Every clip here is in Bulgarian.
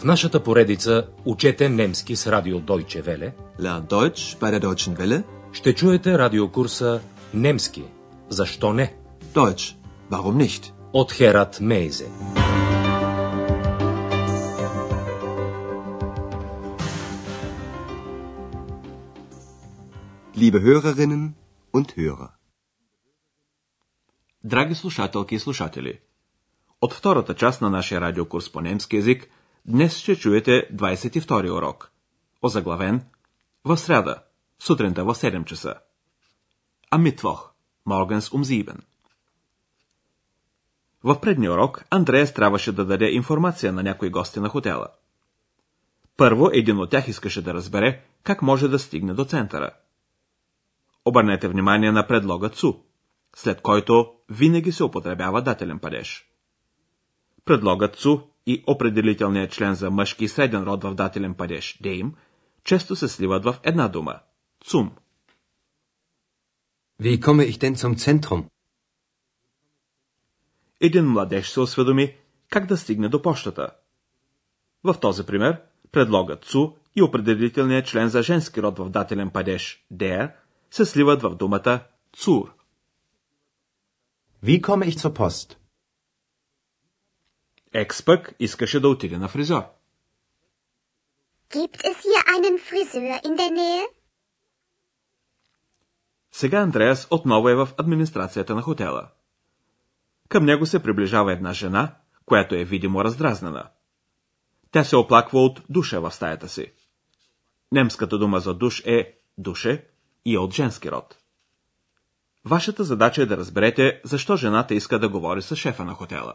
В нашата поредица Учете немски с радио Deutsche Welle Lern Deutsch bei der Deutschen Welle. ще чуете радиокурса Немски. Защо не? Deutsch. Warum nicht? От Херат Мейзе. Liebe Hörerinnen und Hörer. Драги слушателки и слушатели, от втората част на нашия радиокурс по немски язик днес ще чуете 22 урок, озаглавен в среда, сутринта в 7 часа. А Митвох, morgens 7. В предния урок Андреас трябваше да даде информация на някои гости на хотела. Първо един от тях искаше да разбере как може да стигне до центъра. Обърнете внимание на предлога ЦУ, след който винаги се употребява дателен падеж. Предлогът ЦУ и определителният член за мъжки среден род в дателен падеж дейм често се сливат в една дума – ЦУМ. Wie komme ich denn zum Zentrum? Един младеж се осведоми как да стигне до почтата. В този пример предлогът ЦУ и определителният член за женски род в дателен падеж der се сливат в думата ЦУР. Wie komme ich zur Post? Екс пък искаше да отиде на фризьор. Gibt es hier einen Friseur in der Nähe? Сега Андреас отново е в администрацията на хотела. Към него се приближава една жена, която е видимо раздразнена. Тя се оплаква от душа в стаята си. Немската дума за душ е душе и е от женски род. Вашата задача е да разберете защо жената иска да говори с шефа на хотела.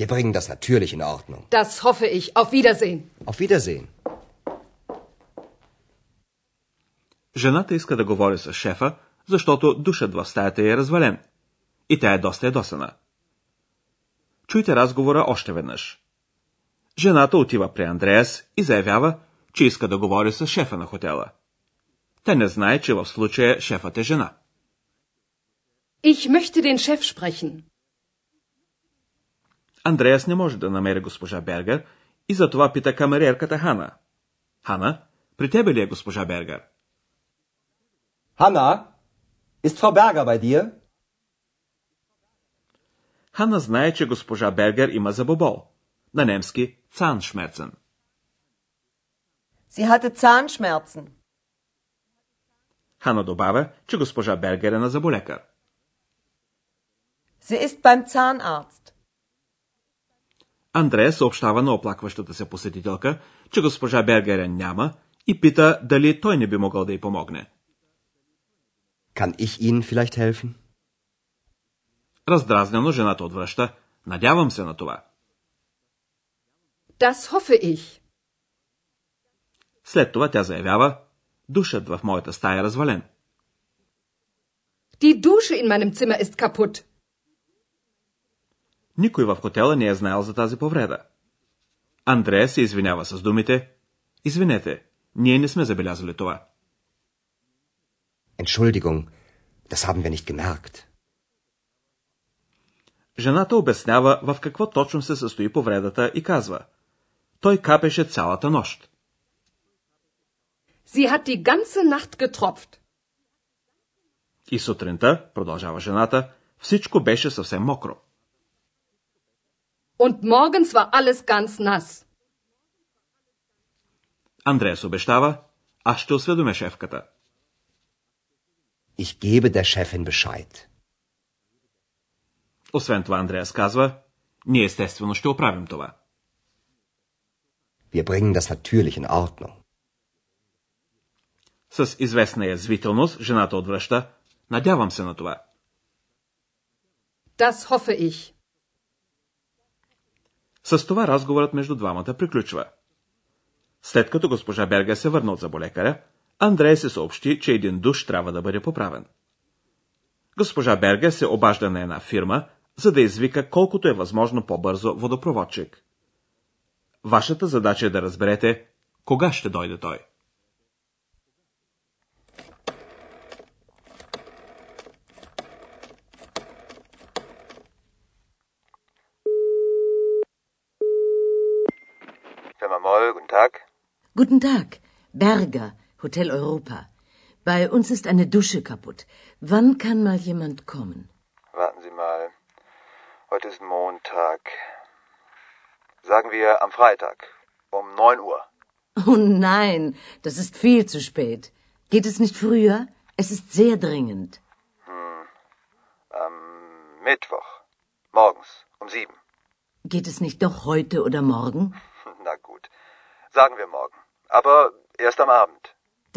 Wir bringen das natürlich in Ordnung. Das hoffe ich. Auf Wiedersehen. Auf Wiedersehen. Жената иска да говори с шефа, защото душът в стаята е развален. И тя е доста ядосана. Чуйте разговора още веднъж. Жената отива при Андреас и заявява, че иска да говори с шефа на хотела. Тя не знае, че в случая шефът е жена. Ich möchte den Chef sprechen. Андреас не може да намери госпожа Бергер и затова пита камериерката Хана. Хана, при тебе ли е госпожа Бергер? Hanna, ist Frau Berger bei dir? Хана знае, че госпожа Бергер има забобол. На немски Zahnschmerzen. Sie hatte Zahnschmerzen. Хана добавя, че госпожа Бергер е на заболекар. Sie ist beim Zahnarzt. Андрея съобщава на оплакващата се посетителка, че госпожа Бергер няма и пита дали той не би могъл да й помогне. Kann ich Ihnen vielleicht helfen? Раздразнено жената отвръща. Надявам се на това. Das hoffe ich. След това тя заявява, душът в моята стая е развален. Die Dusche in meinem Zimmer ist kaputt. Никой в хотела не е знаел за тази повреда. Андрея се извинява с думите Извинете, ние не сме забелязали това. Entschuldigung, das haben wir nicht gemerkt. Жената обяснява в какво точно се състои повредата и казва Той капеше цялата нощ. Sie hat die ganze Nacht getropft. И сутринта, продължава жената, всичко беше съвсем мокро. Und morgens war alles ganz nass. Андреас обещава, аз ще осведомя шефката. Ich gebe der Chefin Bescheid. Освен това, Андреас казва, ние естествено ще оправим това. Wir bringen das natürlich in Ordnung. С известна язвителност, жената отвръща, надявам се на това. Das hoffe ich. С това разговорът между двамата приключва. След като госпожа Берга се върна от заболекаря, Андрея се съобщи, че един душ трябва да бъде поправен. Госпожа Берга се обажда на една фирма, за да извика колкото е възможно по-бързо водопроводчик. Вашата задача е да разберете кога ще дойде той. Firma Moll, guten Tag. Guten Tag, Berger, Hotel Europa. Bei uns ist eine Dusche kaputt. Wann kann mal jemand kommen? Warten Sie mal. Heute ist Montag. Sagen wir am Freitag um 9 Uhr. Oh nein, das ist viel zu spät. Geht es nicht früher? Es ist sehr dringend. Am Mittwoch. Morgens um 7. Geht es nicht doch heute oder morgen? Sagen wir morgen. Aber erst am Abend.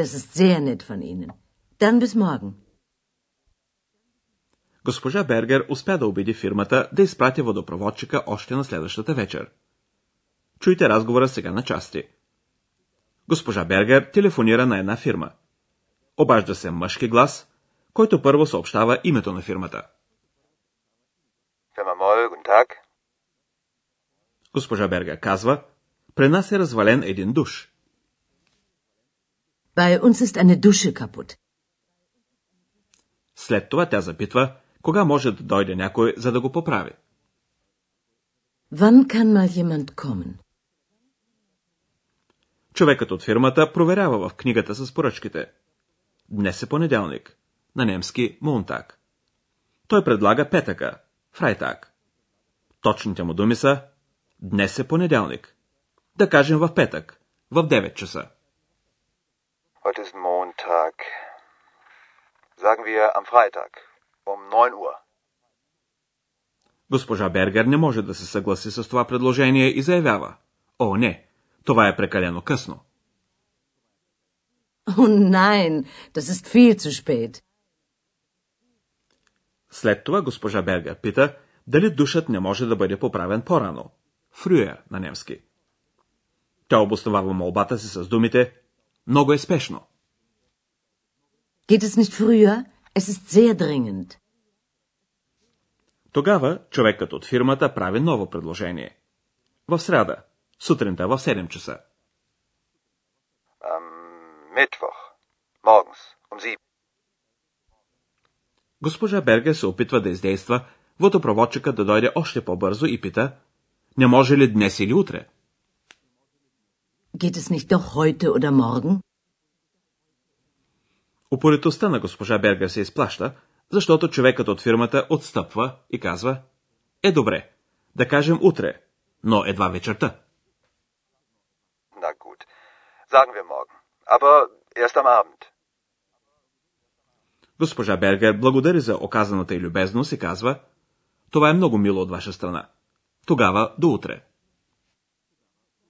Das ist sehr nett von Ihnen. Dann bis morgen. Госпожа Бергер успя да убеди фирмата да изпрати водопроводчика още на следващата вечер. Чуйте разговора сега на части. Госпожа Бергер телефонира на една фирма. Обажда се мъжки глас, който първо съобщава името на фирмата. Госпожа Бергер казва, при нас е развален един душ. Bei uns ist eine Dusche kaputt. След това тя запитва, кога може да дойде някой, за да го поправи. Wann kann mal jemand kommen? Човекът от фирмата проверява в книгата с поръчките. Днес е понеделник. На немски Мунтак. Той предлага петъка, Фрайтак. Точните му думи са Днес е понеделник. Да кажем в петък, в 9 часа. Heute ist Montag. Sagen wir am Freitag um 9 Uhr. Госпожа Бергер не може да се съгласи с това предложение и заявява. О, не, това е прекалено късно. Oh nein, das ist viel zu spät. След това госпожа Бергер пита, дали душът не може да бъде поправен по-рано. Фрюер на немски. Тя обосновава молбата си с думите Много е спешно. Geht es nicht früher? Es ist sehr dringend. Тогава човекът от фирмата прави ново предложение. В среда, сутринта в 7 часа. Mittwoch. Morgens um 7. Госпожа Бергер се опитва да издейства водопроводчика да дойде още по-бързо и пита, не може ли днес или утре? Geht es nicht doch heute oder morgen? Упоритостта на госпожа Бергер се изплаща, защото човекът от фирмата отстъпва и казва, е добре, да кажем утре, но едва вечерта. Na gut. Sagen wir morgen. Aber erst am Abend. Госпожа Бергер благодари за оказаната й любезност и казва, това е много мило от ваша страна. Тогава до утре.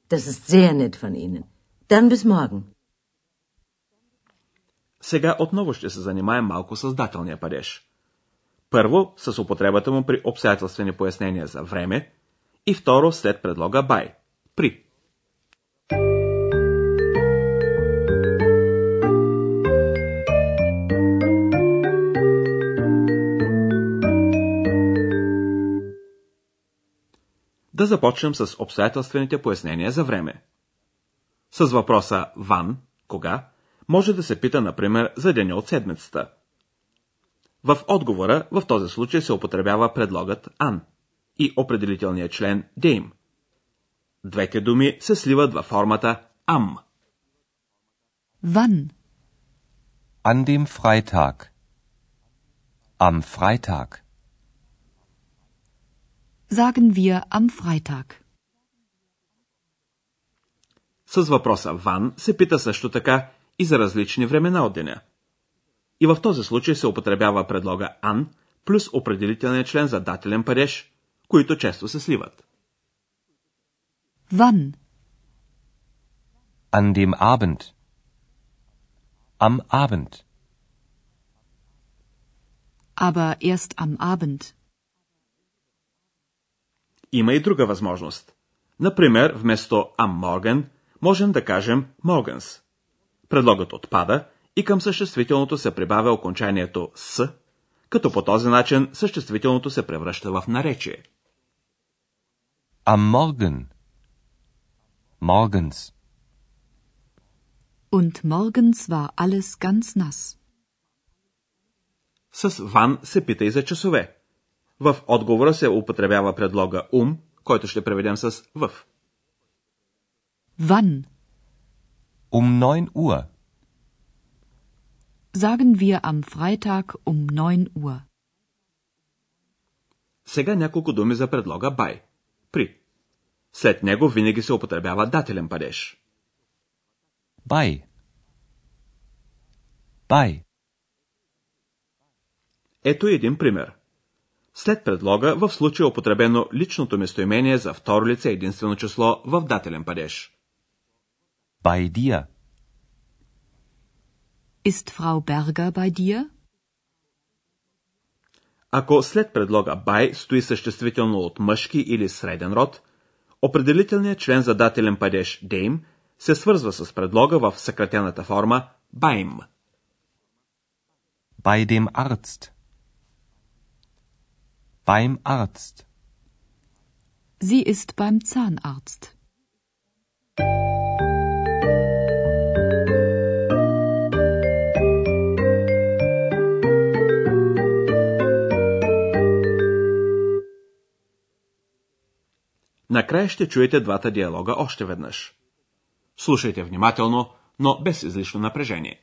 Das ist sehr nett von Ihnen. Dann bis morgen. Сега отново ще се занимаем малко с дателния падеж. Първо с употребата му при обстоятелствени пояснения за време и второ след предлога by. При. Да започнем с обстоятелствените пояснения за време. С въпроса ван, кога, може да се пита, например, за деня от седмицата. В отговора в този случай се употребява предлогът an и определителният член dem. Двете думи се сливат във формата am. Wann? An dem Freitag. Am Freitag. Sagen wir am Freitag. С въпроса ван се пита също така и за различни времена от деня. И в този случай се употребява предлога an плюс определителният член за дателен падеж, които често се сливат. Wann? An dem Abend. Am Abend. Aber erst am Abend. Има и друга възможност. Например, вместо am Morgen можем да кажем morgens. Предлогът отпада и към съществителното се прибавя окончанието с, като по този начин съществителното се превръща в наречие. Am Morgen. Morgens. Und morgens war alles ganz nass. С ван се пита и за часове. В отговора се употребява предлога ум, който ще преведем с в. Wann? Um 9 Uhr. Sagen wir am Freitag um 9 Uhr. Сега няколко думи за предлога by. При. След него винаги се употребява дателен падеж. Bei. Bei. Ето един пример. След предлога в случая е употребено личното местоимение за второ лице единствено число в дателен падеж. Bei dir. Ist Frau Berger bei dir? Ако след предлога by стои съществително от мъжки или среден род, определителният член за дателен падеж dem се свързва с предлога в съкратената форма beim. Bei dem Arzt. Beim Arzt. Sie ist beim Zahnarzt. Накрая ще чуете двата диалога още веднъж. Слушайте внимателно, но без излишно напрежение.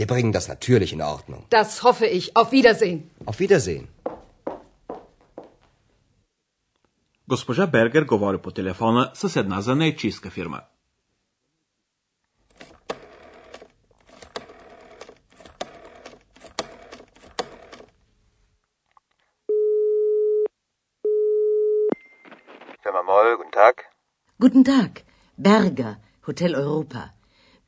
Wir bringen das natürlich in Ordnung. Das hoffe ich. Auf Wiedersehen. Auf Wiedersehen. Госпожа Бергер говори по телефона с една занайчийска фирма. Firma Moll, guten Tag. Guten Tag, Berger, Hotel Europa.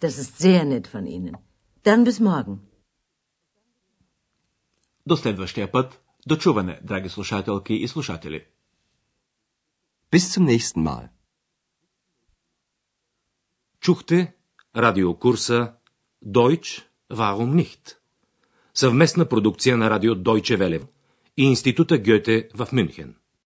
Das ist sehr nett von Ihnen. Dann bis morgen. До следващия път, до чуване, драги слушателки и слушатели. Bis zum nächsten Mal. Чухте радиокурса Deutsch, warum nicht? Съвместна продукция на радио Deutsche Welle и Института Гьоте в Мюнхен.